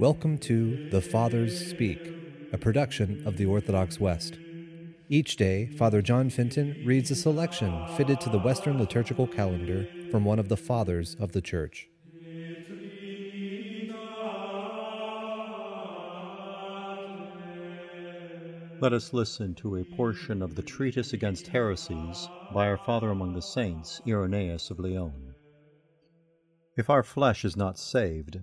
Welcome to The Fathers Speak, a production of the Orthodox West. Each day, Father John Fenton reads a selection fitted to the Western liturgical calendar from one of the Fathers of the Church. Let us listen to a portion of the Treatise Against Heresies by our Father among the Saints, Irenaeus of Lyon. If our flesh is not saved,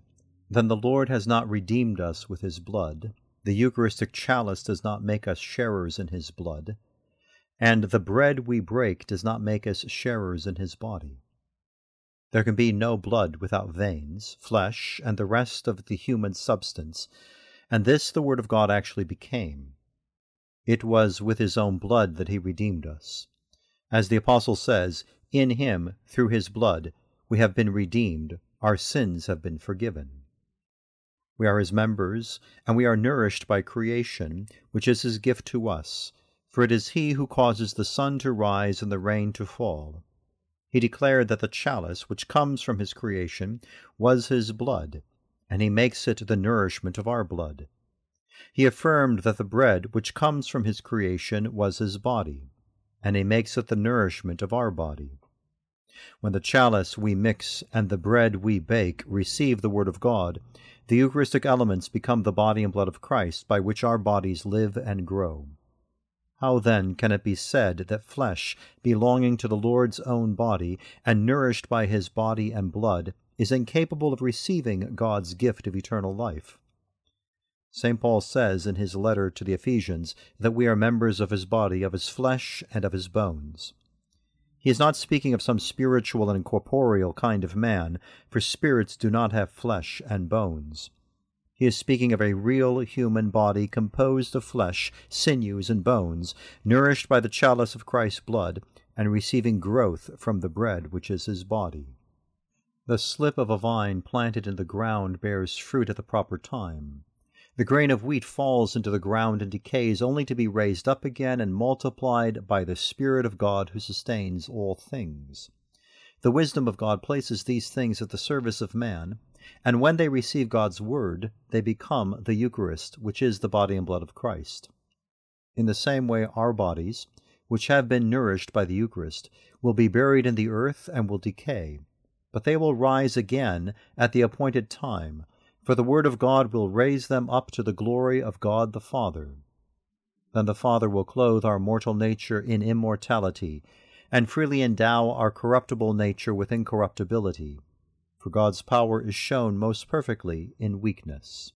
then the Lord has not redeemed us with his blood, the Eucharistic chalice does not make us sharers in his blood, and the bread we break does not make us sharers in his body. There can be no blood without veins, flesh, and the rest of the human substance, and this the Word of God actually became. It was with his own blood that he redeemed us. As the Apostle says, In him, through his blood, we have been redeemed, our sins have been forgiven. We are his members, and we are nourished by creation, which is his gift to us, for it is he who causes the sun to rise and the rain to fall. He declared that the chalice which comes from his creation was his blood, and he makes it the nourishment of our blood. He affirmed that the bread which comes from his creation was his body, and he makes it the nourishment of our body. When the chalice we mix and the bread we bake receive the Word of God, the Eucharistic elements become the body and blood of Christ, by which our bodies live and grow. How then can it be said that flesh, belonging to the Lord's own body, and nourished by his body and blood, is incapable of receiving God's gift of eternal life? St. Paul says in his letter to the Ephesians that we are members of his body, of his flesh, and of his bones. He is not speaking of some spiritual and corporeal kind of man, for spirits do not have flesh and bones. He is speaking of a real human body composed of flesh, sinews, and bones, nourished by the chalice of Christ's blood, and receiving growth from the bread which is his body. The slip of a vine planted in the ground bears fruit at the proper time. The grain of wheat falls into the ground and decays, only to be raised up again and multiplied by the Spirit of God who sustains all things. The wisdom of God places these things at the service of man, and when they receive God's word, they become the Eucharist, which is the body and blood of Christ. In the same way, our bodies, which have been nourished by the Eucharist, will be buried in the earth and will decay, but they will rise again at the appointed time for the Word of God will raise them up to the glory of God the Father. Then the Father will clothe our mortal nature in immortality, and freely endow our corruptible nature with incorruptibility, for God's power is shown most perfectly in weakness.